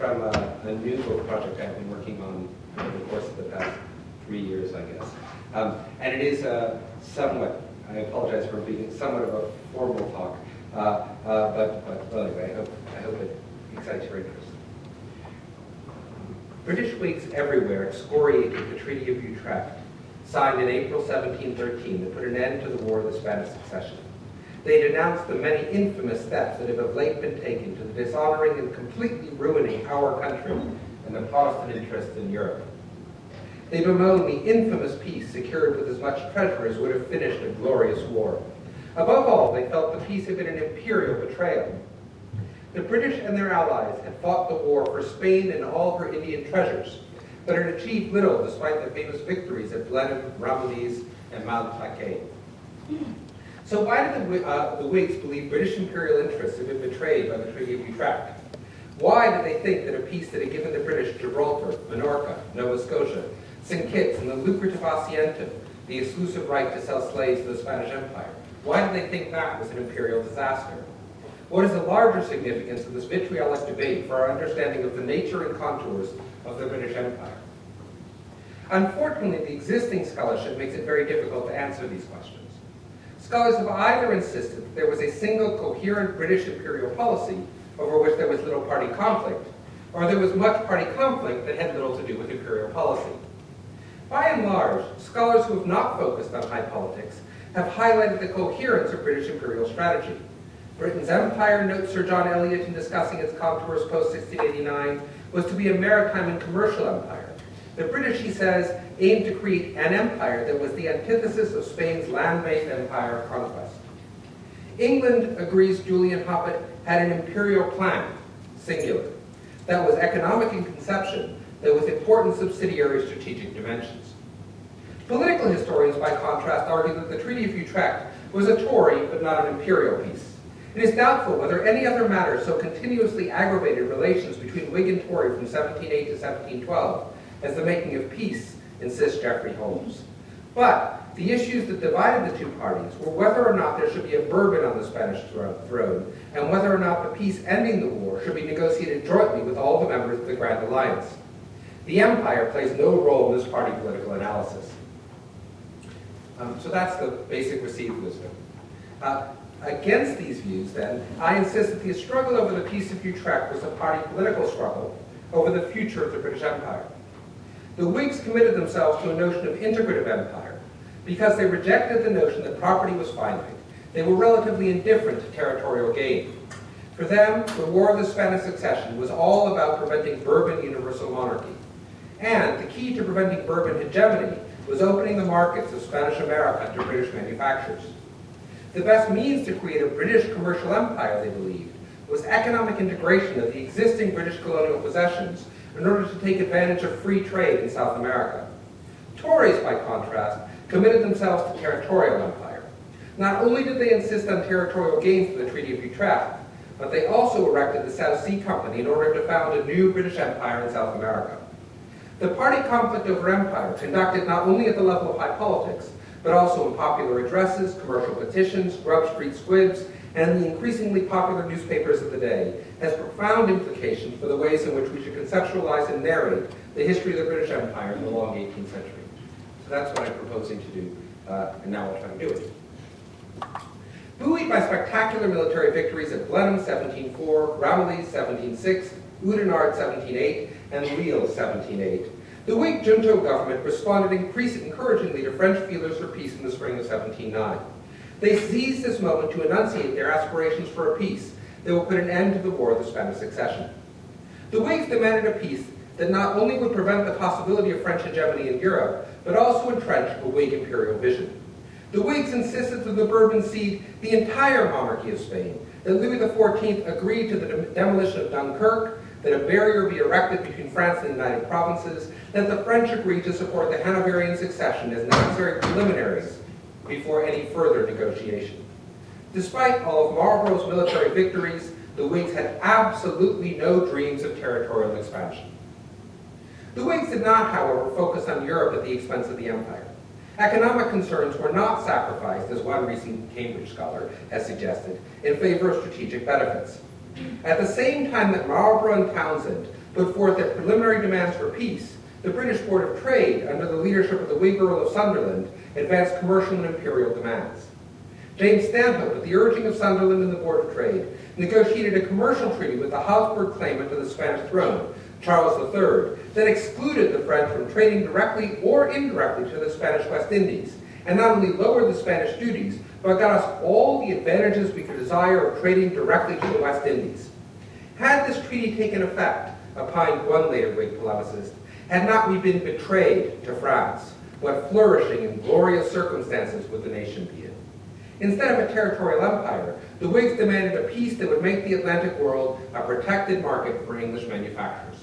from a, a, new book project I've been working on over the course of the past three years, I guess. Um, and it is a somewhat, I apologize for being somewhat of a formal talk, uh, uh, but, but well, anyway, I hope, I hope it excites your interest. British Whigs everywhere excoriated the Treaty of Utrecht, signed in April 1713, that put an end to the War of the Spanish Succession. They denounced the many infamous steps that have of late been taken to the dishonoring and completely ruining our country and the Protestant interests in Europe. They bemoaned the infamous peace secured with as much treasure as would have finished a glorious war. Above all, they felt the peace had been an imperial betrayal. The British and their allies had fought the war for Spain and all her Indian treasures, but had achieved little despite the famous victories at Blenheim, Ramillies, and Malplaquet. So why did the, uh, the Whigs believe British imperial interests had been betrayed by the Treaty of Utrecht? Why did they think that a peace that had given the British Gibraltar, Minorca, Nova Scotia, St. Kitts, and the lucrative Asiento the exclusive right to sell slaves to the Spanish Empire, why did they think that was an imperial disaster? What is the larger significance of this vitriolic debate for our understanding of the nature and contours of the British Empire? Unfortunately, the existing scholarship makes it very difficult to answer these questions. Scholars have either insisted that there was a single coherent British imperial policy over which there was little party conflict, or there was much party conflict that had little to do with imperial policy. By and large, scholars who have not focused on high politics have highlighted the coherence of British imperial strategy. Britain's empire, notes Sir John Elliott in discussing its contours post-1689, was to be a maritime and commercial empire, the British, he says, aimed to create an empire that was the antithesis of Spain's land-based empire of conquest. England, agrees Julian Hoppit, had an imperial plan, singular, that was economic in conception, that with important subsidiary strategic dimensions. Political historians, by contrast, argue that the Treaty of Utrecht was a Tory but not an imperial peace. It is doubtful whether any other matter so continuously aggravated relations between Whig and Tory from 1708 to 1712 as the making of peace, insists Geoffrey Holmes. But the issues that divided the two parties were whether or not there should be a Bourbon on the Spanish throne, and whether or not the peace ending the war should be negotiated jointly with all the members of the Grand Alliance. The Empire plays no role in this party political analysis. Um, so that's the basic received wisdom. Uh, against these views, then, I insist that the struggle over the Peace of Utrecht was a party political struggle over the future of the British Empire. The Whigs committed themselves to a notion of integrative empire because they rejected the notion that property was finite. They were relatively indifferent to territorial gain. For them, the War of the Spanish Succession was all about preventing Bourbon universal monarchy. And the key to preventing Bourbon hegemony was opening the markets of Spanish America to British manufacturers. The best means to create a British commercial empire, they believed, was economic integration of the existing British colonial possessions in order to take advantage of free trade in South America. Tories, by contrast, committed themselves to territorial empire. Not only did they insist on territorial gains for the Treaty of Utrecht, but they also erected the South Sea Company in order to found a new British empire in South America. The party conflict over empire, conducted not only at the level of high politics, but also in popular addresses, commercial petitions, Grub Street squibs, and the increasingly popular newspapers of the day has profound implications for the ways in which we should conceptualize and narrate the history of the British Empire in the long 18th century. So that's what I'm proposing to do, uh, and now I'll try to do it. Buoyed by spectacular military victories at Blenheim 1704, Ramillies 1706, Oudenarde 1708, and Lille 1708, the Whig junto government responded increasingly encouragingly to French feelers for peace in the spring of 1709. They seized this moment to enunciate their aspirations for a peace that would put an end to the War of the Spanish Succession. The Whigs demanded a peace that not only would prevent the possibility of French hegemony in Europe, but also entrench a Whig imperial vision. The Whigs insisted that the Bourbon cede the entire monarchy of Spain, that Louis XIV agreed to the demolition of Dunkirk, that a barrier be erected between France and the United Provinces, that the French agreed to support the Hanoverian succession as necessary preliminaries before any further negotiation. Despite all of Marlborough's military victories, the Whigs had absolutely no dreams of territorial expansion. The Whigs did not, however, focus on Europe at the expense of the empire. Economic concerns were not sacrificed, as one recent Cambridge scholar has suggested, in favor of strategic benefits. At the same time that Marlborough and Townshend put forth their preliminary demands for peace, the British Board of Trade, under the leadership of the Whig Earl of Sunderland, advanced commercial and imperial demands. James Stanhope, at the urging of Sunderland and the Board of Trade, negotiated a commercial treaty with the Habsburg claimant to the Spanish throne, Charles III, that excluded the French from trading directly or indirectly to the Spanish West Indies, and not only lowered the Spanish duties, but got us all the advantages we could desire of trading directly to the West Indies. Had this treaty taken effect, opined one later Whig polemicist, had not we been betrayed to France, what flourishing and glorious circumstances would the nation be in? Instead of a territorial empire, the Whigs demanded a peace that would make the Atlantic world a protected market for English manufacturers.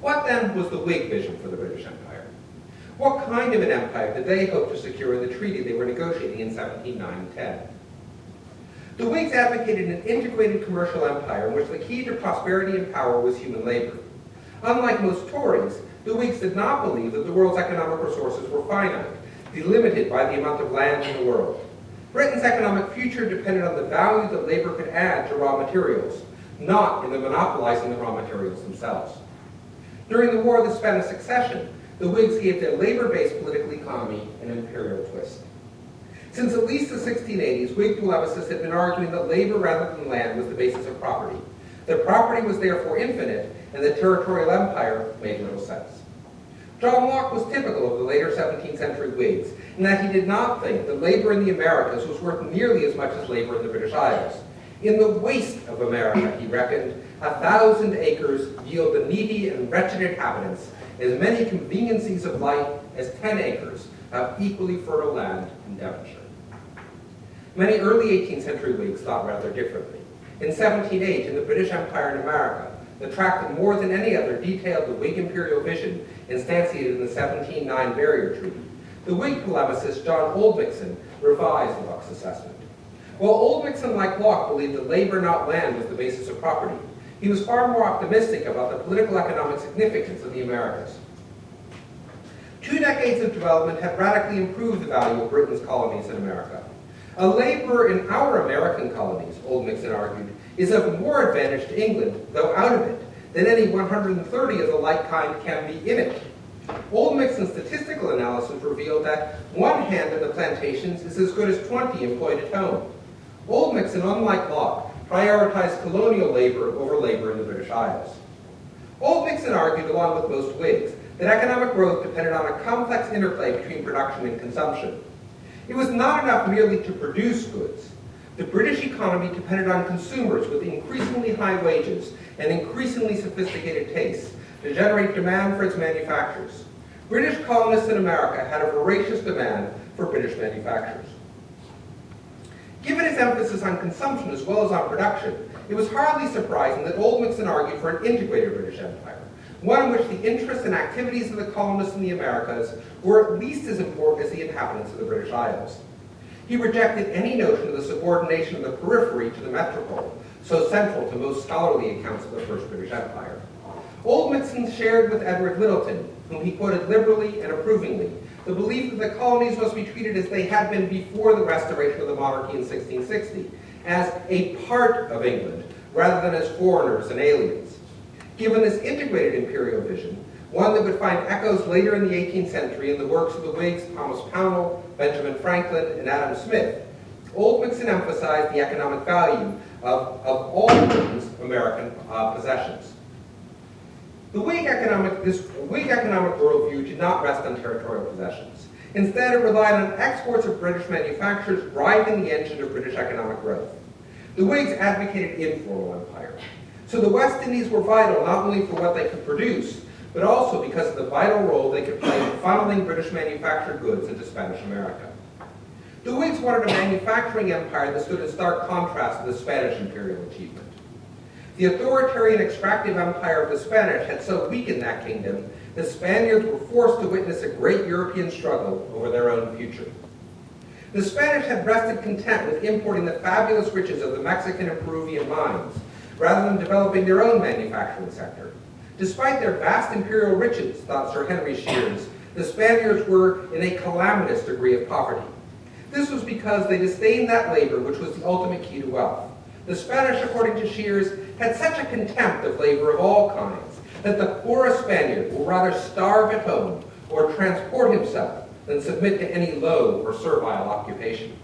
What then was the Whig vision for the British Empire? What kind of an empire did they hope to secure in the treaty they were negotiating in 1709-10? The Whigs advocated an integrated commercial empire in which the key to prosperity and power was human labor. Unlike most Tories, the Whigs did not believe that the world's economic resources were finite, delimited by the amount of land in the world. Britain's economic future depended on the value that labor could add to raw materials, not in the monopolizing the raw materials themselves. During the War of the Spanish Succession, the Whigs gave their labor-based political economy an imperial twist. Since at least the 1680s, Whig polemicists had been arguing that labor rather than land was the basis of property. That property was therefore infinite, and the territorial empire made little sense. John Locke was typical of the later 17th century Whigs, in that he did not think that labor in the Americas was worth nearly as much as labor in the British Isles. In the waste of America, he reckoned, a thousand acres yield the needy and wretched inhabitants as many conveniencies of life as ten acres of equally fertile land in Devonshire. Many early 18th century Whigs thought rather differently. In 1708, in the British Empire in America, the tract that more than any other detailed the Whig imperial vision instantiated in the 1709 Barrier Treaty, the Whig polemicist John Oldmixon revised Locke's assessment. While Oldmixon, like Locke, believed that labor, not land, was the basis of property, he was far more optimistic about the political economic significance of the Americas. Two decades of development had radically improved the value of Britain's colonies in America. A laborer in our American colonies, Oldmixon argued, is of more advantage to England, though out of it, than any 130 of the like kind can be in it. Oldmixon's statistical analysis revealed that one hand in the plantations is as good as 20 employed at home. Oldmixon, unlike Locke, prioritized colonial labor over labor in the British Isles. Oldmixon argued, along with most Whigs, that economic growth depended on a complex interplay between production and consumption. It was not enough merely to produce goods. The British economy depended on consumers with increasingly high wages and increasingly sophisticated tastes to generate demand for its manufactures. British colonists in America had a voracious demand for British manufactures. Given his emphasis on consumption as well as on production, it was hardly surprising that Oldmixon argued for an integrated British Empire, one in which the interests and activities of the colonists in the Americas were at least as important as the inhabitants of the British Isles. He rejected any notion of the subordination of the periphery to the metropole, so central to most scholarly accounts of the First British Empire. Oldmixon shared with Edward Littleton, whom he quoted liberally and approvingly, the belief that the colonies must be treated as they had been before the restoration of the monarchy in 1660, as a part of England, rather than as foreigners and aliens. Given this integrated imperial vision, one that would find echoes later in the 18th century in the works of the Whigs Thomas Pownall, Benjamin Franklin, and Adam Smith, Oldmixon emphasized the economic value of, of all Britain's American uh, possessions. The Whig economic, this Whig economic worldview did not rest on territorial possessions. Instead, it relied on exports of British manufacturers driving the engine of British economic growth. The Whigs advocated informal empire. So the West Indies were vital not only for what they could produce, but also because of the vital role they could play in funneling British manufactured goods into Spanish America. The Whigs wanted a manufacturing empire that stood in stark contrast to the Spanish imperial achievement. The authoritarian extractive empire of the Spanish had so weakened that kingdom that Spaniards were forced to witness a great European struggle over their own future. The Spanish had rested content with importing the fabulous riches of the Mexican and Peruvian mines, rather than developing their own manufacturing sector. Despite their vast imperial riches, thought Sir Henry Sheres, the Spaniards were in a calamitous degree of poverty. This was because they disdained that labor which was the ultimate key to wealth. The Spanish, according to Sheres, had such a contempt of labor of all kinds that the poorest Spaniard will rather starve at home or transport himself than submit to any low or servile occupation.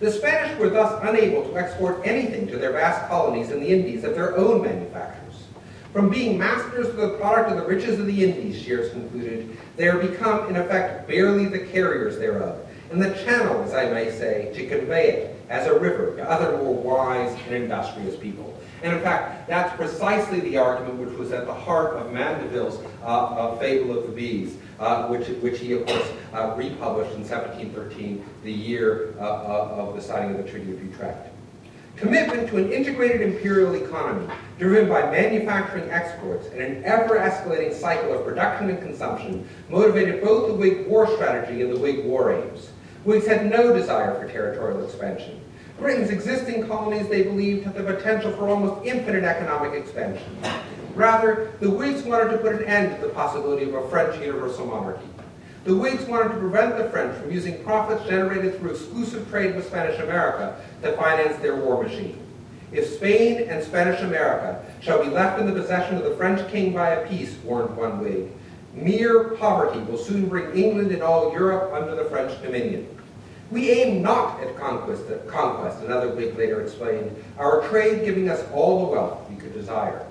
The Spanish were thus unable to export anything to their vast colonies in the Indies of their own manufactures. From being masters of the product of the riches of the Indies, Sheres concluded, they are become, in effect, barely the carriers thereof, and the channel, as I may say, to convey it as a river to other more wise and industrious people. And in fact, that's precisely the argument which was at the heart of Mandeville's uh, uh, Fable of the Bees, uh, which, which he, of course, uh, republished in 1713, the year uh, uh, of the signing of the Treaty of Utrecht. Commitment to an integrated imperial economy driven by manufacturing exports and an ever-escalating cycle of production and consumption motivated both the Whig war strategy and the Whig war aims. Whigs had no desire for territorial expansion. Britain's existing colonies, they believed, had the potential for almost infinite economic expansion. Rather, the Whigs wanted to put an end to the possibility of a French universal monarchy. The Whigs wanted to prevent the French from using profits generated through exclusive trade with Spanish America to finance their war machine. If Spain and Spanish America shall be left in the possession of the French king by a peace, warned one Whig, mere poverty will soon bring England and all Europe under the French dominion. We aim not at conquest, conquest, another Whig later explained, our trade giving us all the wealth we could desire.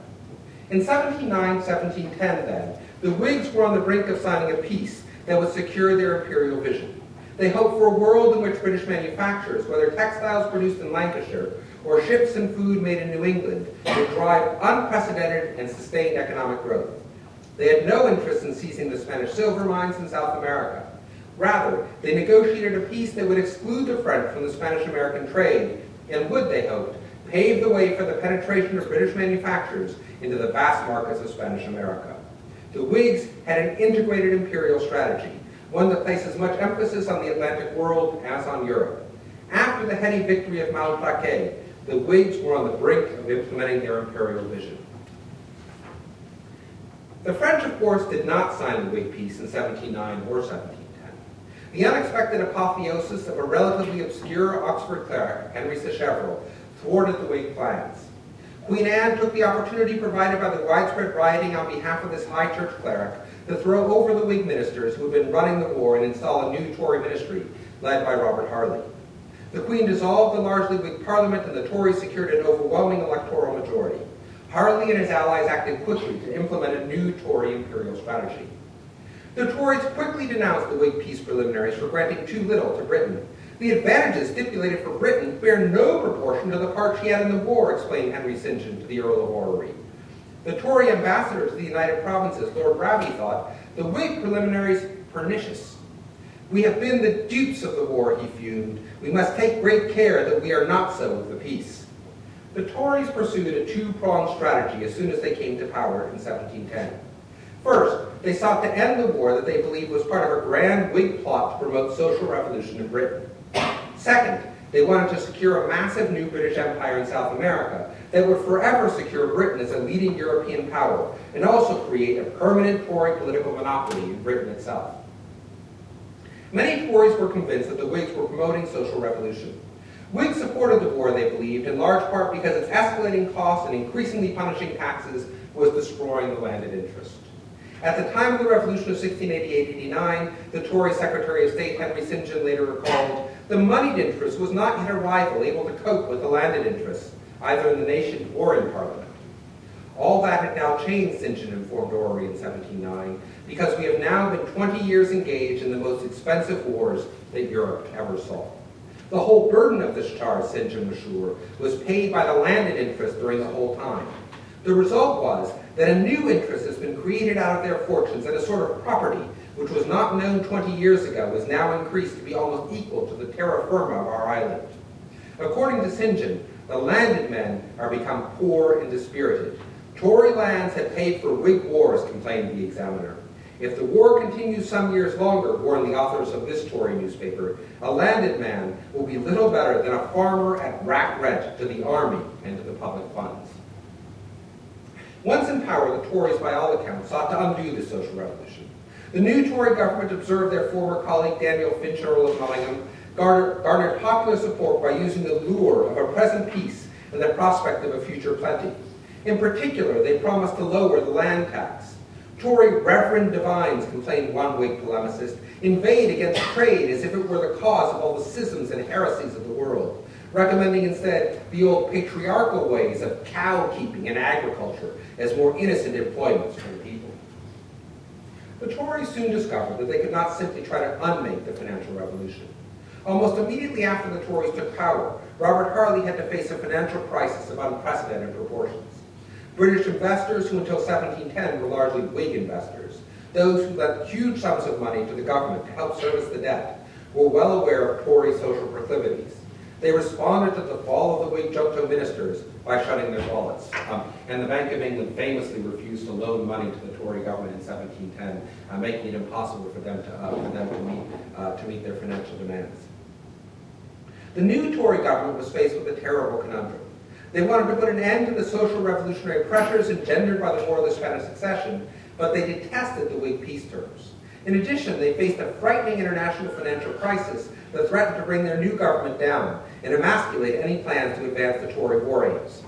In 1709, 1710 then, the Whigs were on the brink of signing a peace that would secure their imperial vision. They hoped for a world in which British manufacturers, whether textiles produced in Lancashire or ships and food made in New England, would drive unprecedented and sustained economic growth. They had no interest in seizing the Spanish silver mines in South America. Rather, they negotiated a peace that would exclude the French from the Spanish-American trade and would, they hoped, pave the way for the penetration of British manufacturers into the vast markets of Spanish America. The Whigs had an integrated imperial strategy, one that placed as much emphasis on the Atlantic world as on Europe. After the heady victory of Malplaquet, the Whigs were on the brink of implementing their imperial vision. The French, of course, did not sign the Whig peace in 1709 or 1710. The unexpected apotheosis of a relatively obscure Oxford cleric, Henry Sacheverell, thwarted the Whig plans. Queen Anne took the opportunity provided by the widespread rioting on behalf of this high church cleric to throw over the Whig ministers who had been running the war and install a new Tory ministry led by Robert Harley. The Queen dissolved the largely Whig Parliament and the Tories secured an overwhelming electoral majority. Harley and his allies acted quickly to implement a new Tory imperial strategy. The Tories quickly denounced the Whig peace preliminaries for granting too little to Britain. The advantages stipulated for Britain bear no proportion to the part she had in the war, explained Henry St. John to the Earl of Orrery. The Tory ambassador to the United Provinces, Lord Raby, thought the Whig preliminaries pernicious. We have been the dupes of the war, he fumed. We must take great care that we are not so of the peace. The Tories pursued a two-pronged strategy as soon as they came to power in 1710. First, they sought to end the war that they believed was part of a grand Whig plot to promote social revolution in Britain. Second, they wanted to secure a massive new British Empire in South America that would forever secure Britain as a leading European power and also create a permanent Tory political monopoly in Britain itself. Many Tories were convinced that the Whigs were promoting social revolution. Whigs supported the war, they believed, in large part because its escalating costs and increasingly punishing taxes was destroying the landed interest. At the time of the Revolution of 1688-89, the Tory Secretary of State Henry St. John later recalled, the moneyed interest was not yet a rival able to cope with the landed interest, either in the nation or in Parliament. All that had now changed, St. John informed Orrery in 1709, because we have now been 20 years engaged in the most expensive wars that Europe ever saw. The whole burden of this charge, St. John was sure, was paid by the landed interest during the whole time. The result was that a new interest has been created out of their fortunes and a sort of property not known 20 years ago is now increased to be almost equal to the terra firma of our island. According to St. John, the landed men are become poor and dispirited. Tory lands have paid for Whig wars, complained the Examiner. If the war continues some years longer, warned the authors of this Tory newspaper, a landed man will be little better than a farmer at rack rent to the army and to the public funds. Once in power, the Tories, by all accounts, sought to undo the social revolution. The new Tory government observed their former colleague Daniel Finch, Earl of Nottingham, garnered, popular support by using the lure of a present peace and the prospect of a future plenty. In particular, they promised to lower the land tax. Tory reverend divines, complained one Whig polemicist, inveighed against trade as if it were the cause of all the schisms and heresies of the world, recommending instead the old patriarchal ways of cow keeping and agriculture as more innocent employments the Tories soon discovered that they could not simply try to unmake the financial revolution. Almost immediately after the Tories took power, Robert Harley had to face a financial crisis of unprecedented proportions. British investors, who until 1710 were largely Whig investors, those who lent huge sums of money to the government to help service the debt, were well aware of Tory social proclivities. They responded to the fall of the Whig junto ministers by shutting their wallets. Um, and the Bank of England famously refused to loan money to the Tory government in 1710, uh, making it impossible for them to, uh, for them to, meet, uh, to meet their financial demands. The new Tory government was faced with a terrible conundrum. They wanted to put an end to the social revolutionary pressures engendered by the War of the Spanish Succession, but they detested the Whig peace terms. In addition, they faced a frightening international financial crisis that threatened to bring their new government down and emasculate any plans to advance the Tory war aims.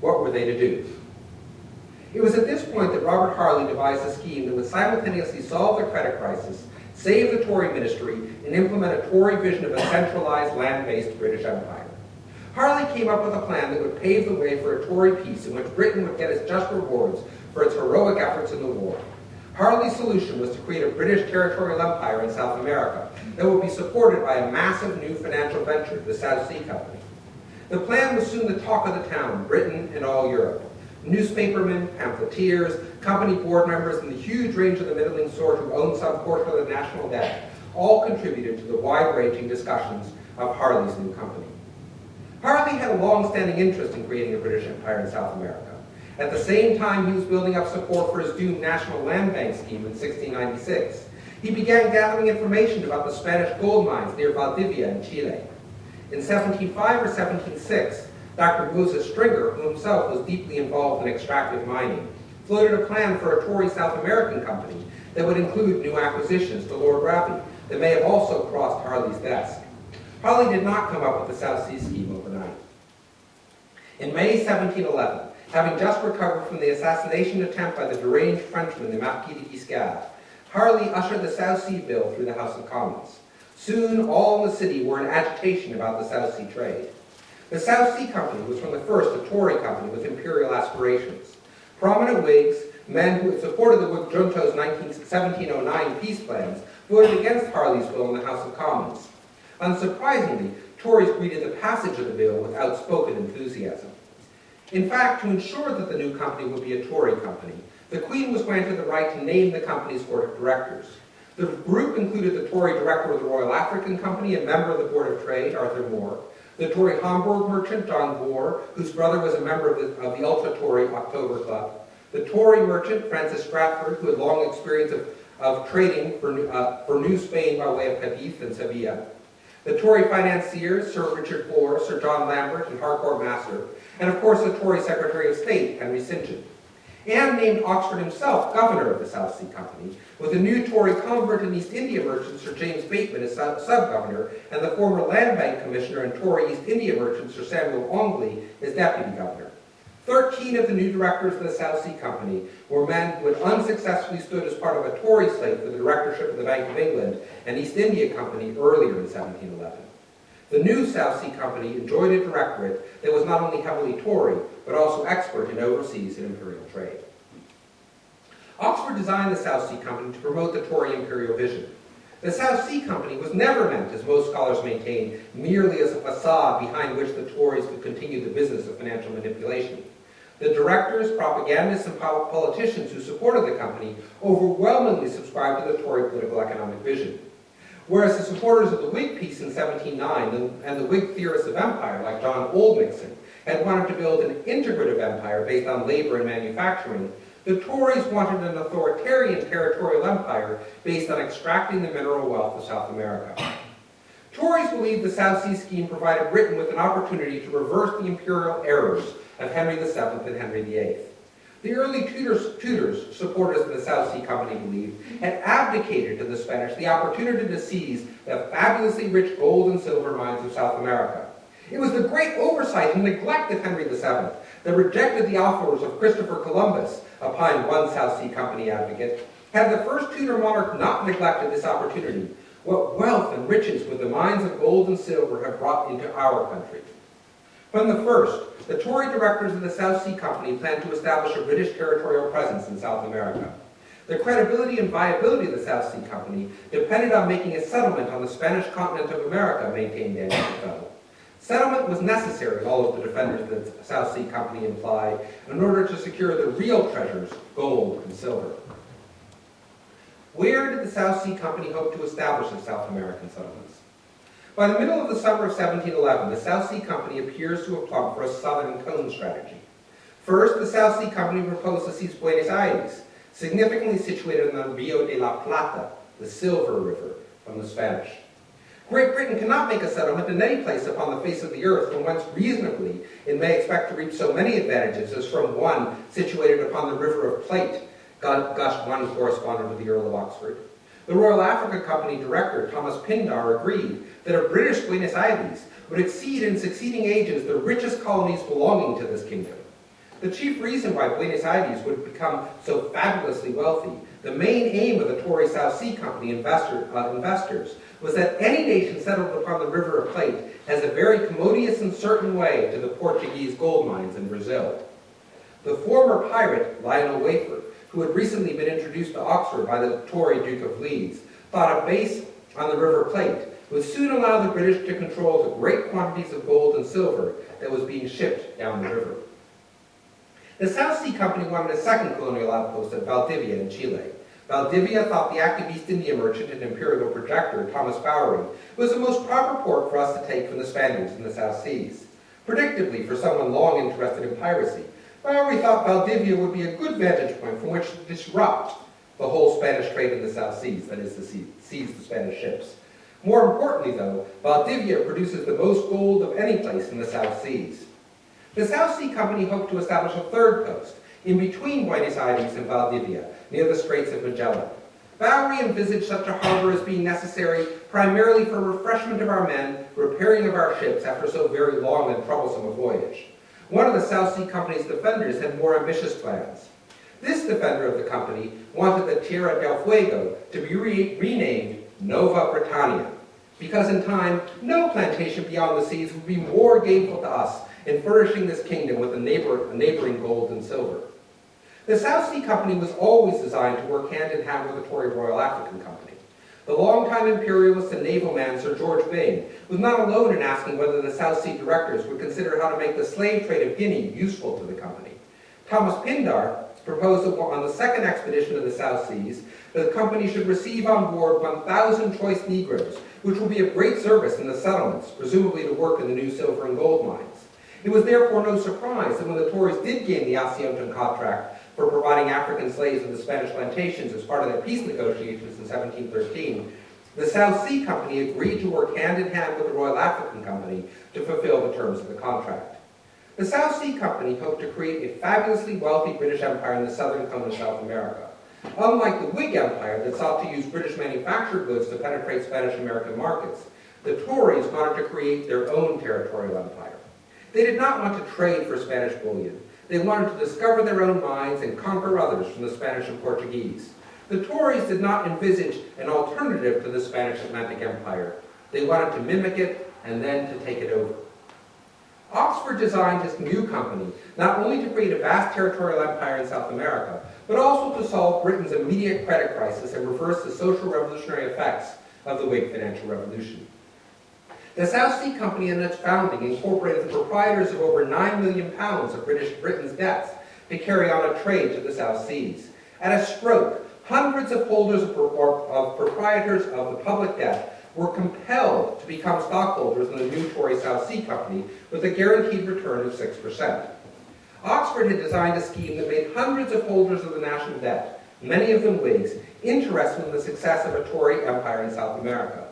What were they to do? It was at this point that Robert Harley devised a scheme that would simultaneously solve the credit crisis, save the Tory ministry, and implement a Tory vision of a centralized land-based British Empire. Harley came up with a plan that would pave the way for a Tory peace in which Britain would get its just rewards for its heroic efforts in the war. Harley's solution was to create a British territorial empire in South America that would be supported by a massive new financial venture, the South Sea Company. The plan was soon the talk of the town, Britain and all Europe. Newspapermen, pamphleteers, company board members, and the huge range of the middling sort who owned some portion of the national debt all contributed to the wide-ranging discussions of Harley's new company. Harley had a long-standing interest in creating a British empire in South America. At the same time he was building up support for his doomed National Land Bank scheme in 1696, he began gathering information about the Spanish gold mines near Valdivia in Chile. In 1705 or 1706, Dr. Moses Stringer, who himself was deeply involved in extractive mining, floated a plan for a Tory South American company that would include new acquisitions to Lord Raleigh that may have also crossed Harley's desk. Harley did not come up with the South Sea scheme overnight. In May 1711, having just recovered from the assassination attempt by the deranged Frenchman, the Marquis de Guiscard, Harley ushered the South Sea Bill through the House of Commons. Soon, all in the city were in agitation about the South Sea trade. The South Sea Company was from the first a Tory company with imperial aspirations. Prominent Whigs, men who had supported the junto's 1709 peace plans, voted against Harley's bill in the House of Commons. Unsurprisingly, Tories greeted the passage of the bill with outspoken enthusiasm. In fact, to ensure that the new company would be a Tory company, the Queen was granted the right to name the company's board of directors. The group included the Tory director of the Royal African Company and member of the Board of Trade, Arthur Moore, the Tory Hamburg merchant, John Gore, whose brother was a member of the, of the ultra-Tory October Club, the Tory merchant, Francis Stratford, who had long experience of, of trading for, uh, for New Spain by way of Cadiz and Sevilla, the Tory financiers, Sir Richard Hoare, Sir John Lambert, and Harcourt Master, and of course the Tory Secretary of State, Henry St. John. And named Oxford himself governor of the South Sea Company, with a new Tory convert and East India merchant, Sir James Bateman, as sub-governor, and the former Land Bank Commissioner and Tory East India merchant, Sir Samuel Ongley, as deputy governor. Thirteen of the new directors of the South Sea Company were men who had unsuccessfully stood as part of a Tory slate for the directorship of the Bank of England and East India Company earlier in 1711. The new South Sea Company enjoyed a directorate that was not only heavily Tory, but also expert in overseas and imperial trade. Oxford designed the South Sea Company to promote the Tory imperial vision. The South Sea Company was never meant, as most scholars maintain, merely as a facade behind which the Tories could continue the business of financial manipulation. The directors, propagandists, and politicians who supported the company overwhelmingly subscribed to the Tory political economic vision. Whereas the supporters of the Whig peace in 1709 and the Whig theorists of empire, like John Oldmixon, had wanted to build an integrative empire based on labor and manufacturing, the Tories wanted an authoritarian territorial empire based on extracting the mineral wealth of South America. Tories believed the South Sea Scheme provided Britain with an opportunity to reverse the imperial errors of Henry VII and Henry VIII. The early Tudors, Tudors, supporters of the South Sea Company believed, had abdicated to the Spanish the opportunity to seize the fabulously rich gold and silver mines of South America. It was the great oversight and neglect of Henry VII that rejected the offers of Christopher Columbus, opined one South Sea Company advocate. Had the first Tudor monarch not neglected this opportunity, what wealth and riches would the mines of gold and silver have brought into our country? From the first, the Tory directors of the South Sea Company planned to establish a British territorial presence in South America. The credibility and viability of the South Sea Company depended on making a settlement on the Spanish continent of America, maintained Daniel Defoe. Settlement was necessary, all of the defenders of the South Sea Company imply, in order to secure the real treasures, gold and silver. Where did the South Sea Company hope to establish its South American settlements? By the middle of the summer of 1711, the South Sea Company appears to have plumbed for a southern cone strategy. First, the South Sea Company proposed to seize Buenos Aires, significantly situated on the Rio de la Plata, the Silver River, from the Spanish. Great Britain cannot make a settlement in any place upon the face of the earth from whence reasonably it may expect to reap so many advantages as from one situated upon the River of Plate, gushed one correspondent of the Earl of Oxford. The Royal Africa Company director, Thomas Pindar, agreed that a British Buenos Aires would exceed in succeeding ages the richest colonies belonging to this kingdom. The chief reason why Buenos Aires would become so fabulously wealthy, the main aim of the Tory South Sea Company investor, uh, investors, was that any nation settled upon the River of Plate has a very commodious and certain way to the Portuguese gold mines in Brazil. The former pirate, Lionel Wafer, who had recently been introduced to Oxford by the Tory Duke of Leeds, thought a base on the River Plate would soon allow the British to control the great quantities of gold and silver that was being shipped down the river. The South Sea Company wanted a second colonial outpost at Valdivia in Chile. Valdivia thought the active East India merchant and imperial projector, Thomas Bowrey, was the most proper port for us to take from the Spaniards in the South Seas. Predictably, for someone long interested in piracy, Bowrey thought Valdivia would be a good vantage point from which to disrupt the whole Spanish trade in the South Seas, that is, to seize the Spanish ships. More importantly, though, Valdivia produces the most gold of any place in the South Seas. The South Sea Company hoped to establish a third post, in between Buenos Aires and Valdivia, near the Straits of Magellan. Bowrey envisaged such a harbor as being necessary primarily for refreshment of our men, repairing of our ships after so very long and troublesome a voyage. One of the South Sea Company's defenders had more ambitious plans. This defender of the company wanted the Tierra del Fuego to be re renamed Nova Britannia, because in time, no plantation beyond the seas would be more gainful to us in furnishing this kingdom with a, neighbor, a neighboring gold and silver. The South Sea Company was always designed to work hand in hand with the Tory Royal African Company. The longtime imperialist and naval man Sir George Byng was not alone in asking whether the South Sea directors would consider how to make the slave trade of Guinea useful to the company. Thomas Pindar proposed on the second expedition of the South Seas that the company should receive on board 1,000 choice Negroes, which will be of great service in the settlements, presumably to work in the new silver and gold mines. It was therefore no surprise that when the Tories did gain the Asiento contract for providing African slaves in the Spanish plantations as part of their peace negotiations in 1713, the South Sea Company agreed to work hand in hand with the Royal African Company to fulfill the terms of the contract. The South Sea Company hoped to create a fabulously wealthy British empire in the southern cone of South America. Unlike the Whig Empire that sought to use British manufactured goods to penetrate Spanish-American markets, the Tories wanted to create their own territorial empire. They did not want to trade for Spanish bullion. They wanted to discover their own mines and conquer others from the Spanish and Portuguese. The Tories did not envisage an alternative to the Spanish Atlantic Empire. They wanted to mimic it and then to take it over. Oxford designed his new company not only to create a vast territorial empire in South America, but also to solve Britain's immediate credit crisis and reverse the social revolutionary effects of the Whig financial revolution. The South Sea Company in its founding incorporated the proprietors of over 9 million pounds of British Britain's debts to carry on a trade to the South Seas. At a stroke, hundreds of holders of, of proprietors of the public debt were compelled to become stockholders in the new Tory South Sea Company with a guaranteed return of 6%. Oxford had designed a scheme that made hundreds of holders of the national debt, many of them Whigs, interested in the success of a Tory empire in South America.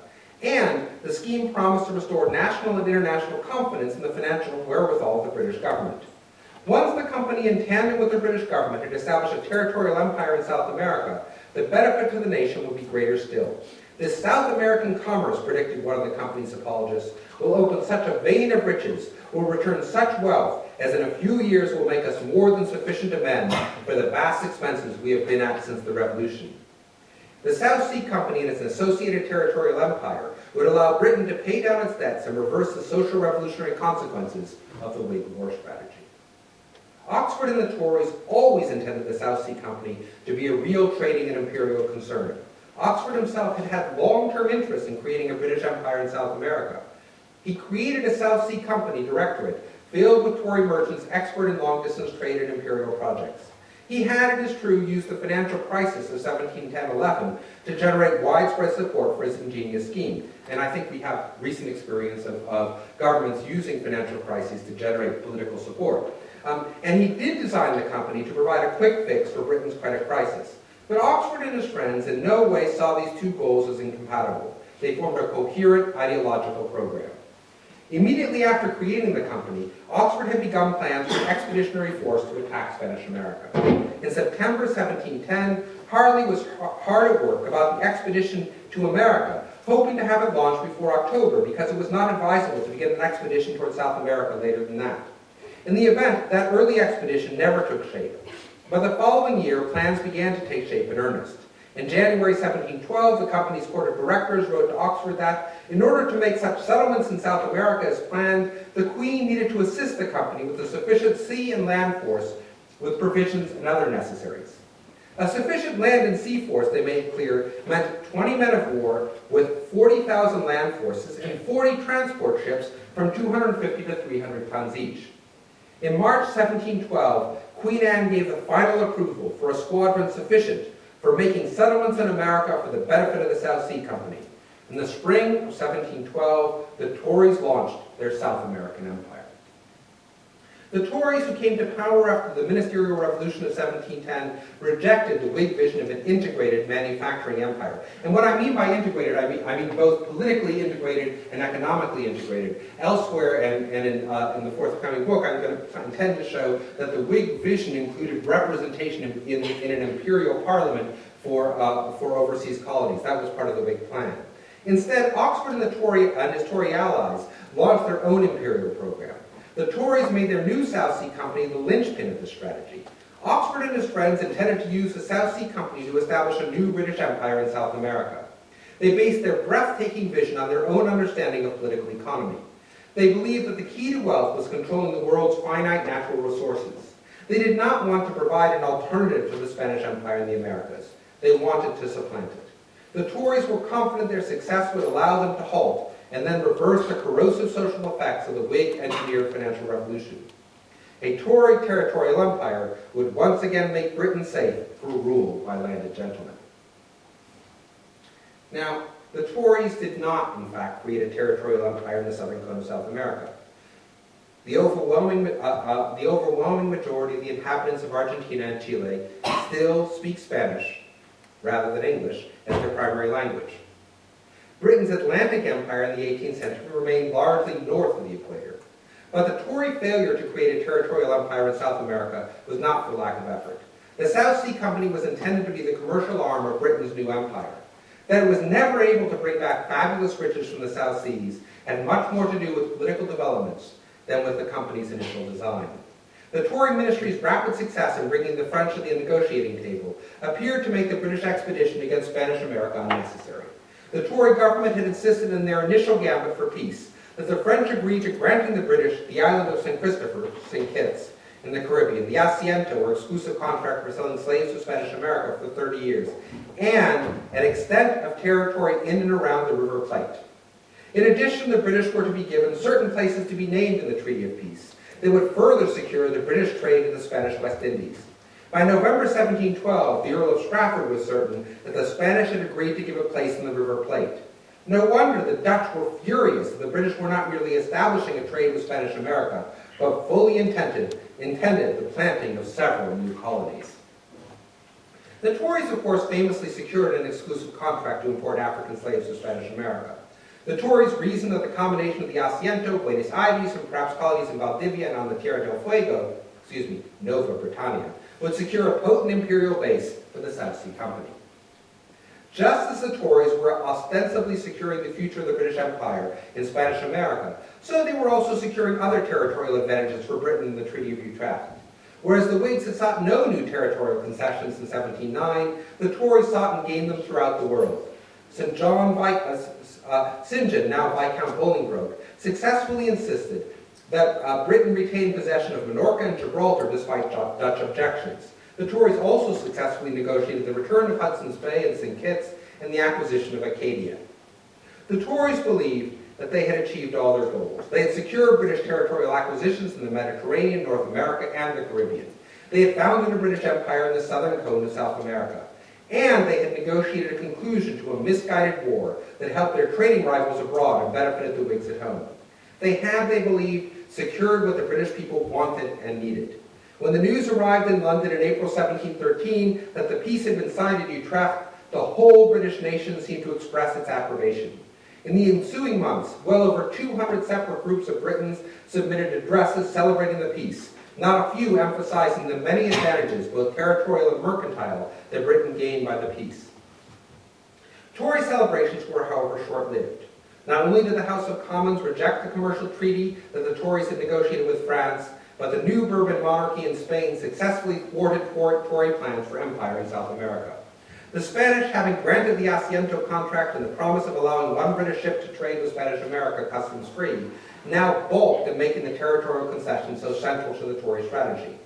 And the scheme promised to restore national and international confidence in the financial wherewithal of the British government. Once the company, in tandem with the British government, had established a territorial empire in South America, the benefit to the nation would be greater still. This South American commerce, predicted one of the company's apologists, will open such a vein of riches, will return such wealth, as in a few years will make us more than sufficient amends for the vast expenses we have been at since the Revolution. The South Sea Company and its associated territorial empire would allow Britain to pay down its debts and reverse the social revolutionary consequences of the Whig war strategy. Oxford and the Tories always intended the South Sea Company to be a real trading and imperial concern. Oxford himself had had long-term interest in creating a British empire in South America. He created a South Sea Company directorate filled with Tory merchants expert in long-distance trade and imperial projects. He had, it is true, used the financial crisis of 1710-11 to generate widespread support for his ingenious scheme. And I think we have recent experience of, of governments using financial crises to generate political support. Um, and he did design the company to provide a quick fix for Britain's credit crisis. But Oxford and his friends in no way saw these two goals as incompatible. They formed a coherent ideological program. Immediately after creating the company, Oxford had begun plans for an expeditionary force to attack Spanish America. In September 1710, Harley was hard at work about the expedition to America, hoping to have it launched before October because it was not advisable to begin an expedition toward South America later than that. In the event, that early expedition never took shape. But the following year, plans began to take shape in earnest. In January 1712, the company's court of directors wrote to Oxford that, in order to make such settlements in South America as planned, the Queen needed to assist the company with a sufficient sea and land force with provisions and other necessaries. A sufficient land and sea force, they made clear, meant 20 men of war with 40,000 land forces and 40 transport ships from 250 to 300 tons each. In March 1712, Queen Anne gave the final approval for a squadron sufficient for making settlements in America for the benefit of the South Sea Company. In the spring of 1712, the Tories launched their South American Empire. The Tories who came to power after the ministerial revolution of 1710 rejected the Whig vision of an integrated manufacturing empire. And what I mean by integrated, I mean, I mean both politically integrated and economically integrated. Elsewhere, and, and in, uh, in the forthcoming book, I'm going to intend to show that the Whig vision included representation in, in, an imperial parliament for, uh, for overseas colonies. That was part of the Whig plan. Instead, Oxford and, the Tory, and his Tory allies launched their own imperial program. The Tories made their new South Sea Company the linchpin of this strategy. Oxford and his friends intended to use the South Sea Company to establish a new British empire in South America. They based their breathtaking vision on their own understanding of political economy. They believed that the key to wealth was controlling the world's finite natural resources. They did not want to provide an alternative to the Spanish Empire in the Americas. They wanted to supplant it. The Tories were confident their success would allow them to halt and then reverse the corrosive social effects of the Whig engineered financial revolution. A Tory territorial empire would once again make Britain safe for rule by landed gentlemen. Now, the Tories did not, in fact, create a territorial empire in the southern cone of South America. The overwhelming, uh, uh, the overwhelming majority of the inhabitants of Argentina and Chile still speak Spanish rather than English as their primary language. Britain's Atlantic Empire in the 18th century remained largely north of the equator. But the Tory failure to create a territorial empire in South America was not for lack of effort. The South Sea Company was intended to be the commercial arm of Britain's new empire. That it was never able to bring back fabulous riches from the South Seas had much more to do with political developments than with the company's initial design. The Tory ministry's rapid success in bringing the French to the negotiating table appeared to make the British expedition against Spanish America unnecessary. The Tory government had insisted in their initial gambit for peace that the French agreed to granting the British the island of St. Christopher, St. Kitts, in the Caribbean, the Asiento, or exclusive contract for selling slaves to Spanish America for 30 years, and an extent of territory in and around the River Plate. In addition, the British were to be given certain places to be named in the Treaty of Peace. They would further secure the British trade in the Spanish West Indies. By November 1712, the Earl of Strafford was certain that the Spanish had agreed to give a place in the River Plate. No wonder the Dutch were furious that the British were not merely establishing a trade with Spanish America, but fully intended, intended the planting of several new colonies. The Tories, of course, famously secured an exclusive contract to import African slaves to Spanish America. The Tories reasoned that the combination of the Asiento, Buenos Aires, and perhaps colonies in Valdivia and on the Tierra del Fuego, excuse me, Nova Britannia, would secure a potent imperial base for the South Sea Company. Just as the Tories were ostensibly securing the future of the British Empire in Spanish America, so they were also securing other territorial advantages for Britain in the Treaty of Utrecht. Whereas the Whigs had sought no new territorial concessions in 1709, the Tories sought and gained them throughout the world. St. John uh, St. John, now Viscount Bolingbroke, successfully insisted that uh, Britain retained possession of Minorca and Gibraltar despite Dutch objections. The Tories also successfully negotiated the return of Hudson's Bay and St. Kitts and the acquisition of Acadia. The Tories believed that they had achieved all their goals. They had secured British territorial acquisitions in the Mediterranean, North America, and the Caribbean. They had founded a British empire in the southern cone of South America. And they had negotiated a conclusion to a misguided war that helped their trading rivals abroad and benefited the Whigs at home. They had, they believed, secured what the British people wanted and needed. When the news arrived in London in April 1713 that the peace had been signed at Utrecht, the whole British nation seemed to express its approbation. In the ensuing months, well over 200 separate groups of Britons submitted addresses celebrating the peace, not a few emphasizing the many advantages, both territorial and mercantile, that Britain gained by the peace. Tory celebrations were, however, short-lived. Not only did the House of Commons reject the commercial treaty that the Tories had negotiated with France, but the new Bourbon monarchy in Spain successfully thwarted Tory plans for empire in South America. The Spanish, having granted the Asiento contract and the promise of allowing one British ship to trade with Spanish America customs-free, now balked at making the territorial concession so central to the Tory strategy.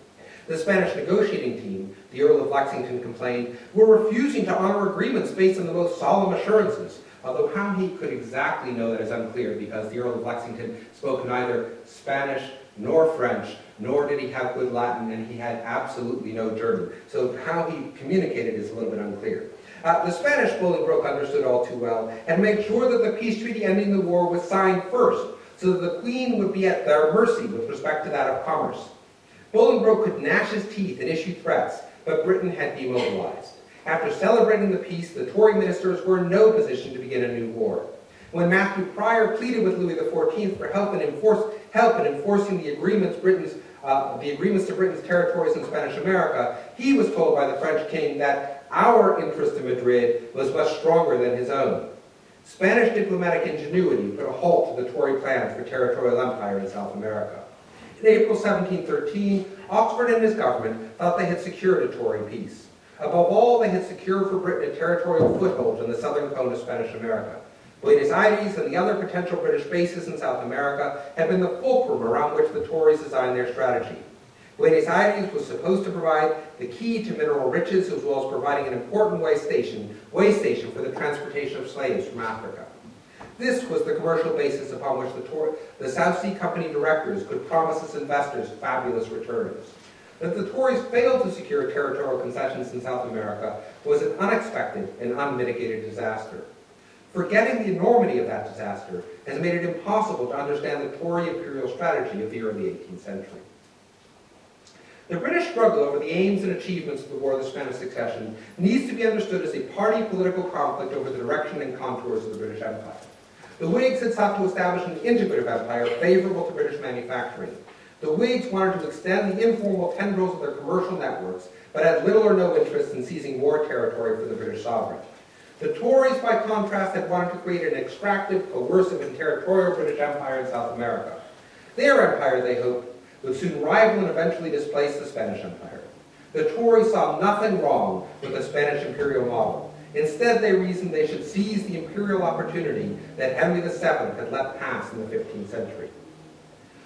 The Spanish negotiating team, the Earl of Lexington complained, were refusing to honor agreements based on the most solemn assurances, although how he could exactly know that is unclear because the Earl of Lexington spoke neither Spanish nor French, nor did he have good Latin, and he had absolutely no German. So how he communicated is a little bit unclear. Uh, the Spanish Bolingbroke understood all too well and made sure that the peace treaty ending the war was signed first, so that the Queen would be at their mercy with respect to that of commerce. Bolingbroke could gnash his teeth and issue threats, but Britain had demobilized. After celebrating the peace, the Tory ministers were in no position to begin a new war. When Matthew Prior pleaded with Louis XIV for help in, enforce, help in enforcing the agreements, uh, the agreements to Britain's territories in Spanish America, he was told by the French king that our interest in Madrid was much stronger than his own. Spanish diplomatic ingenuity put a halt to the Tory plans for territorial empire in South America. In April 1713, Oxford and his government thought they had secured a Tory peace. Above all, they had secured for Britain a territorial foothold in the southern cone of Spanish America. Buenos Aires and the other potential British bases in South America had been the fulcrum around which the Tories designed their strategy. Buenos Aires was supposed to provide the key to mineral riches as well as providing an important way station, way station for the transportation of slaves from Africa. This was the commercial basis upon which the, the South Sea Company directors could promise its investors fabulous returns. That the Tories failed to secure territorial concessions in South America was an unexpected and unmitigated disaster. Forgetting the enormity of that disaster has made it impossible to understand the Tory imperial strategy of the early 18th century. The British struggle over the aims and achievements of the War of the Spanish Succession needs to be understood as a party political conflict over the direction and contours of the British Empire. The Whigs had sought to establish an integrative empire favorable to British manufacturing. The Whigs wanted to extend the informal tendrils of their commercial networks, but had little or no interest in seizing more territory for the British sovereign. The Tories, by contrast, had wanted to create an extractive, coercive, and territorial British Empire in South America. Their empire, they hoped, would soon rival and eventually displace the Spanish Empire. The Tories saw nothing wrong with the Spanish imperial model. Instead, they reasoned they should seize the imperial opportunity that Henry VII had let pass in the 15th century.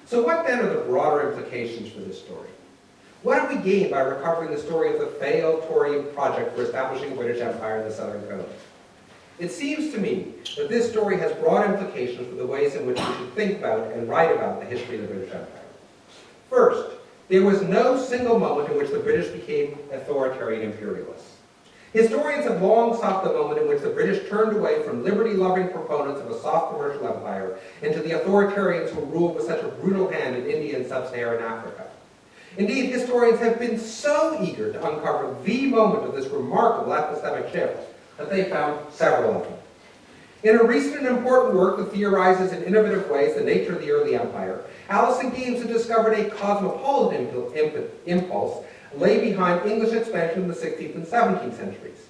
So what then are the broader implications for this story? What have we gained by recovering the story of the failed Tory project for establishing a British Empire in the Southern Cone? It seems to me that this story has broad implications for the ways in which we should think about and write about the history of the British Empire. First, there was no single moment in which the British became authoritarian imperialists. Historians have long sought the moment in which the British turned away from liberty-loving proponents of a soft commercial empire into the authoritarians who ruled with such a brutal hand in India and sub-Saharan Africa. Indeed, historians have been so eager to uncover the moment of this remarkable epistemic shift that they found several of them. In a recent and important work that theorizes in innovative ways the nature of the early empire, Alison Games has discovered a cosmopolitan impulse lay behind English expansion in the 16th and 17th centuries.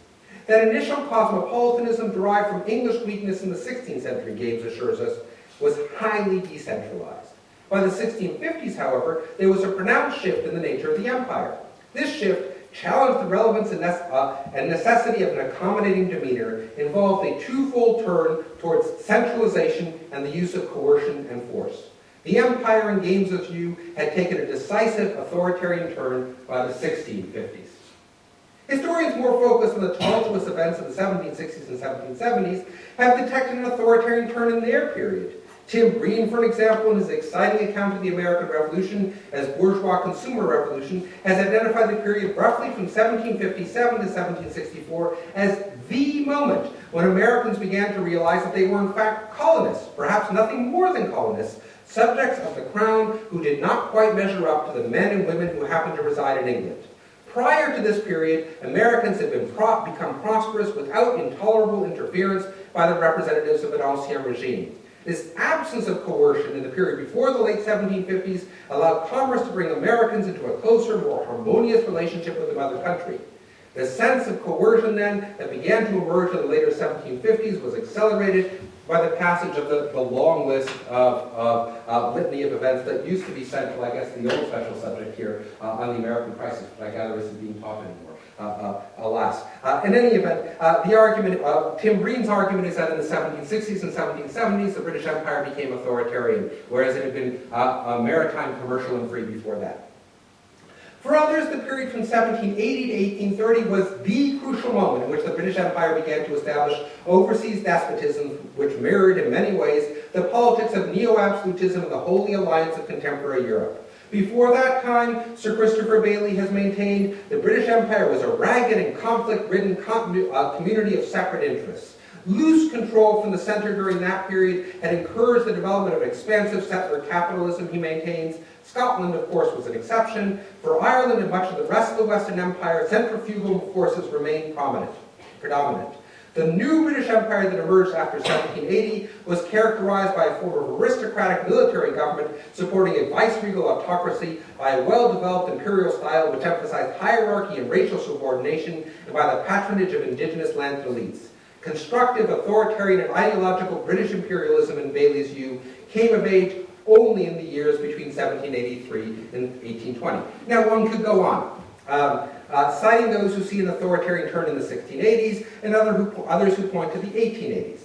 That initial cosmopolitanism derived from English weakness in the 16th century, Games assures us, was highly decentralized. By the 1650s, however, there was a pronounced shift in the nature of the empire. This shift challenged the relevance and, uh, necessity of an accommodating demeanor, involved a twofold turn towards centralization and the use of coercion and force. The empire in Games of view had taken a decisive authoritarian turn by the 1650s. Historians more focused on the tumultuous events of the 1760s and 1770s have detected an authoritarian turn in their period. Tim Breen, for example, in his exciting account of the American Revolution as bourgeois consumer revolution, has identified the period roughly from 1757 to 1764 as the moment when Americans began to realize that they were in fact colonists, perhaps nothing more than colonists, subjects of the crown who did not quite measure up to the men and women who happened to reside in England. Prior to this period, Americans had been pro become prosperous without intolerable interference by the representatives of an ancien regime. This absence of coercion in the period before the late 1750s allowed commerce to bring Americans into a closer, more harmonious relationship with the mother country. The sense of coercion then that began to emerge in the later 1750s was accelerated by the passage of the, the long list of, of uh, litany of events that used to be central, I guess, the old special subject here uh, on the American crisis, but I gather isn't being taught anymore, uh, uh alas. Uh, in any event, uh, the argument, Tim Breen's argument is that in the 1760s and 1770s, the British Empire became authoritarian, whereas it had been maritime, commercial, and free before that. For others, the period from 1780 to 1830 was the crucial moment in which the British Empire began to establish overseas despotism, which mirrored in many ways the politics of neo-absolutism and the Holy Alliance of contemporary Europe. Before that time, Sir Christopher Bayly has maintained the British Empire was a ragged and conflict-ridden uh, community of separate interests. Loose control from the center during that period had encouraged the development of expansive settler capitalism, he maintains, Scotland, of course, was an exception. For Ireland and much of the rest of the Western Empire, centrifugal forces remained prominent, predominant. The new British Empire that emerged after 1780 was characterized by a form of aristocratic military government supporting a viceregal autocracy by a well-developed imperial style which emphasized hierarchy and racial subordination and by the patronage of indigenous landed elites. Constructive, authoritarian, and ideological British imperialism in Bayly's view came of age only in the years between 1783 and 1820. Now, one could go on, um, uh, citing those who see an authoritarian turn in the 1680s and other who, others who point to the 1880s.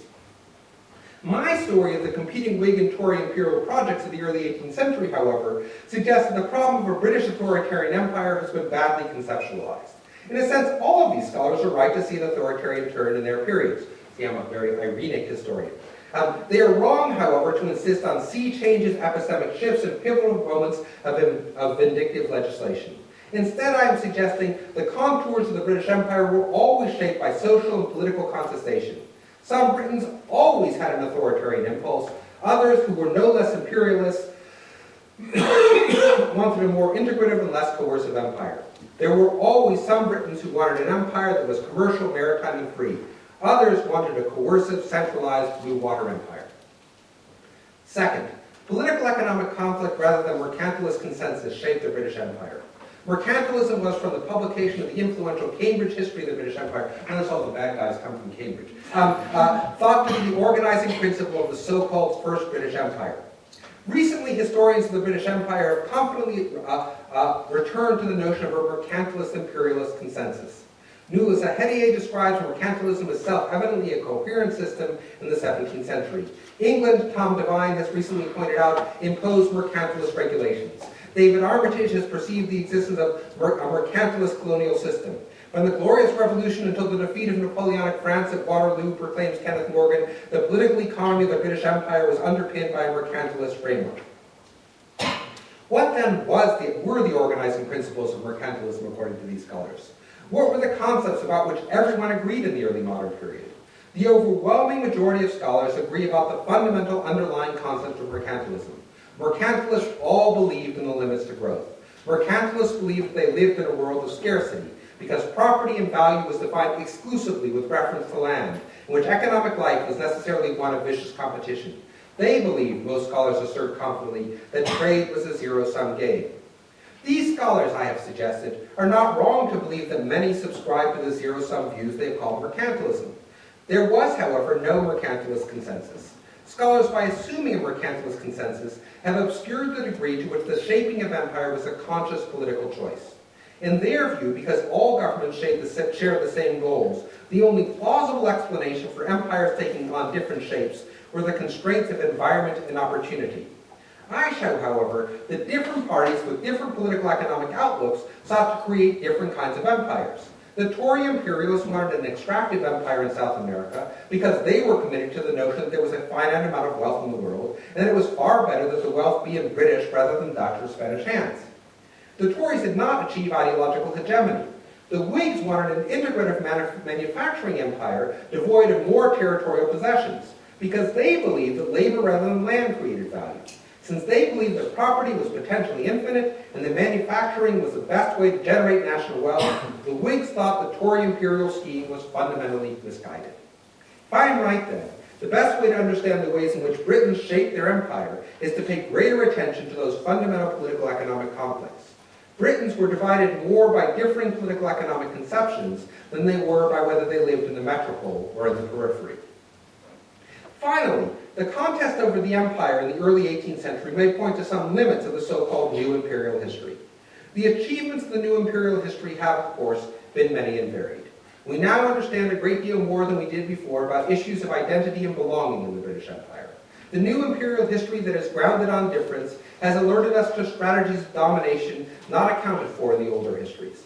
My story of the competing Whig and Tory imperial projects of the early 18th century, however, suggests that the problem of a British authoritarian empire has been badly conceptualized. In a sense, all of these scholars are right to see an authoritarian turn in their periods. See, I'm a very irenic historian. Um, they are wrong, however, to insist on sea changes, epistemic shifts, and pivotal moments of, of vindictive legislation. Instead, I am suggesting the contours of the British Empire were always shaped by social and political contestation. Some Britons always had an authoritarian impulse. Others, who were no less imperialists, wanted a more integrative and less coercive empire. There were always some Britons who wanted an empire that was commercial, maritime, and free. Others wanted a coercive, centralized blue water empire. Second, political economic conflict rather than mercantilist consensus shaped the British Empire. Mercantilism was from the publication of the influential Cambridge History of the British Empire. Notice all the bad guys come from Cambridge. Um, uh, thought to be the organizing principle of the so-called First British Empire. Recently, historians of the British Empire have confidently uh, uh, returned to the notion of a mercantilist imperialist consensus. Nuala Zahedieh describes mercantilism as self-evidently a coherent system in the 17th century. England, Tom Devine has recently pointed out, imposed mercantilist regulations. David Armitage has perceived the existence of a mercantilist colonial system. From the Glorious Revolution until the defeat of Napoleonic France at Waterloo, proclaims Kenneth Morgan, the political economy of the British Empire was underpinned by a mercantilist framework. What then was the, were the organizing principles of mercantilism according to these scholars? What were the concepts about which everyone agreed in the early modern period? The overwhelming majority of scholars agree about the fundamental underlying concept of mercantilism. Mercantilists all believed in the limits to growth. Mercantilists believed they lived in a world of scarcity, because property and value was defined exclusively with reference to land, in which economic life was necessarily one of vicious competition. They believed, most scholars assert confidently, that trade was a zero-sum game. These scholars, I have suggested, are not wrong to believe that many subscribe to the zero-sum views they call mercantilism. There was, however, no mercantilist consensus. Scholars, by assuming a mercantilist consensus, have obscured the degree to which the shaping of empire was a conscious political choice. In their view, because all governments share the same goals, the only plausible explanation for empires taking on different shapes were the constraints of environment and opportunity. I show, however, that different parties with different political economic outlooks sought to create different kinds of empires. The Tory imperialists wanted an extractive empire in South America because they were committed to the notion that there was a finite amount of wealth in the world and that it was far better that the wealth be in British rather than Dutch or Spanish hands. The Tories did not achieve ideological hegemony. The Whigs wanted an integrative manufacturing empire devoid of more territorial possessions because they believed that labor rather than land created value. Since they believed that property was potentially infinite and that manufacturing was the best way to generate national wealth, the Whigs thought the Tory imperial scheme was fundamentally misguided. If I am right then, the best way to understand the ways in which Britons shaped their empire is to pay greater attention to those fundamental political economic conflicts. Britons were divided more by differing political economic conceptions than they were by whether they lived in the metropole or in the periphery. Finally, the contest over the empire in the early 18th century may point to some limits of the so-called new imperial history. The achievements of the new imperial history have, of course, been many and varied. We now understand a great deal more than we did before about issues of identity and belonging in the British Empire. The new imperial history that is grounded on difference has alerted us to strategies of domination not accounted for in the older histories.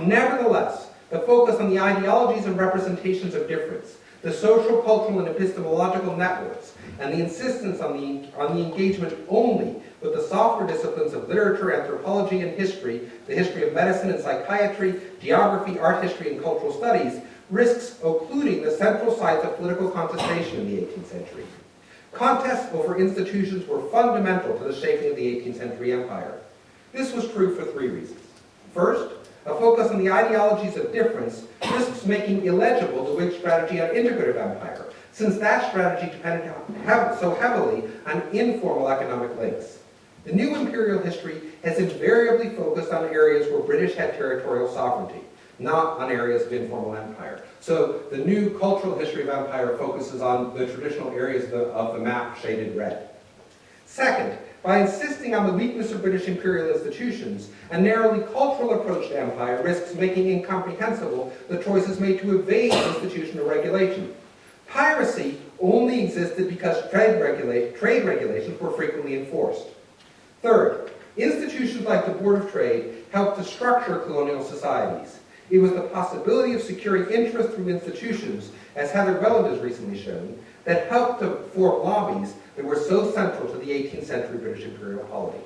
Nevertheless, the focus on the ideologies and representations of difference, the social, cultural, and epistemological networks, and the insistence on the, on the engagement only with the softer disciplines of literature, anthropology, and history, the history of medicine and psychiatry, geography, art history, and cultural studies, risks occluding the central sites of political contestation in the 18th century. Contests over institutions were fundamental to the shaping of the 18th century empire. This was true for three reasons. First, a focus on the ideologies of difference risks making illegible the Whig strategy on integrative empire, since that strategy depended so heavily on informal economic links. The new imperial history has invariably focused on areas where British had territorial sovereignty, not on areas of informal empire. So the new cultural history of empire focuses on the traditional areas of the, of the map shaded red. Second, by insisting on the weakness of British imperial institutions, a narrowly cultural approach to empire risks making incomprehensible the choices made to evade institutional regulation. Piracy only existed because trade, regula trade regulations were frequently enforced. Third, institutions like the Board of Trade helped to structure colonial societies. It was the possibility of securing interest through institutions, as Heather Welland has recently shown, that helped to form lobbies that were so central to the 18th century British imperial polity.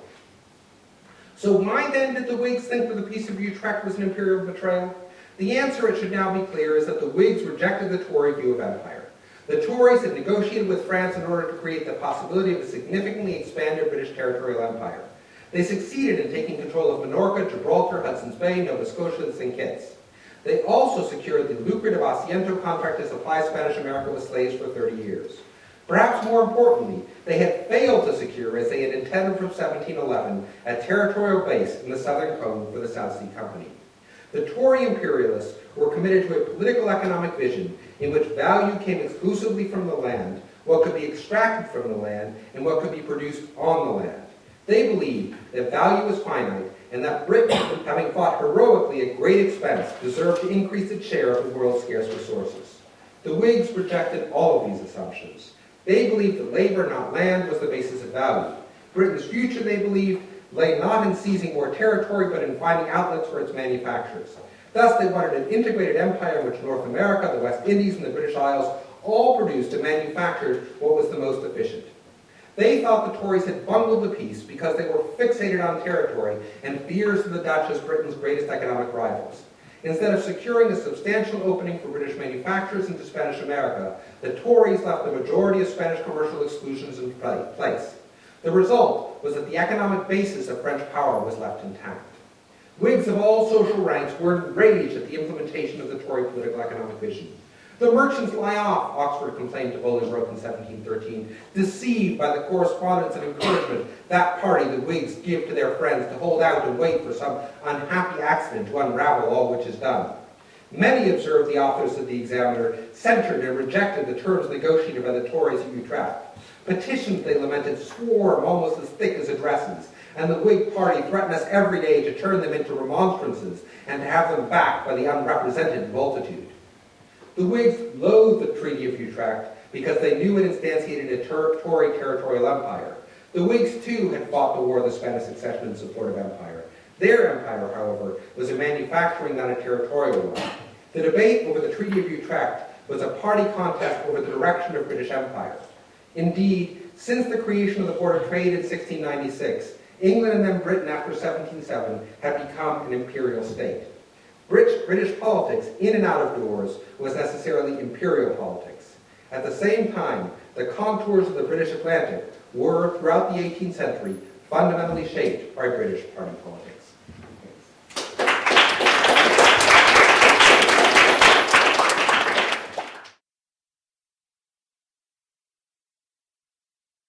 So why then did the Whigs think that the Peace of Utrecht was an imperial betrayal? The answer, it should now be clear, is that the Whigs rejected the Tory view of empire. The Tories had negotiated with France in order to create the possibility of a significantly expanded British territorial empire. They succeeded in taking control of Minorca, Gibraltar, Hudson's Bay, Nova Scotia, and St. Kitts. They also secured the lucrative Asiento contract to supply Spanish America with slaves for 30 years. Perhaps more importantly, they had failed to secure, as they had intended from 1711, a territorial base in the southern cone for the South Sea Company. The Tory imperialists were committed to a political economic vision in which value came exclusively from the land, what could be extracted from the land, and what could be produced on the land. They believed that value was finite and that Britain, having fought heroically at great expense, deserved to increase its share of the world's scarce resources. The Whigs rejected all of these assumptions. They believed that labor, not land, was the basis of value. Britain's future, they believed, lay not in seizing more territory, but in finding outlets for its manufactures. Thus, they wanted an integrated empire in which North America, the West Indies, and the British Isles all produced and manufactured what was the most efficient. They thought the Tories had bungled the peace because they were fixated on territory and fears of the Dutch as Britain's greatest economic rivals. Instead of securing a substantial opening for British manufacturers into Spanish America, the Tories left the majority of Spanish commercial exclusions in place. The result was that the economic basis of French power was left intact. Whigs of all social ranks were enraged at the implementation of the Tory political economic vision. The merchants lie off, Oxford complained to Bolingbroke in 1713, deceived by the correspondence and encouragement that party, the Whigs, give to their friends to hold out and wait for some unhappy accident to unravel all which is done. Many observed the authors of the Examiner censured and rejected the terms negotiated by the Tories of Utrecht. Petitions, they lamented, swarm almost as thick as addresses, and the Whig party threatened us every day to turn them into remonstrances and to have them backed by the unrepresented multitude. The Whigs loathed the Treaty of Utrecht because they knew it instantiated a Tory territorial empire. The Whigs, too, had fought the War of the Spanish Succession in support of empire. Their empire, however, was a manufacturing, not a territorial one. The debate over the Treaty of Utrecht was a party contest over the direction of British Empire. Indeed, since the creation of the Board of Trade in 1696, England and then Britain after 1707 had become an imperial state. British, British politics, in and out of doors, was necessarily imperial politics. At the same time, the contours of the British Atlantic were, throughout the 18th century, fundamentally shaped by British party politics.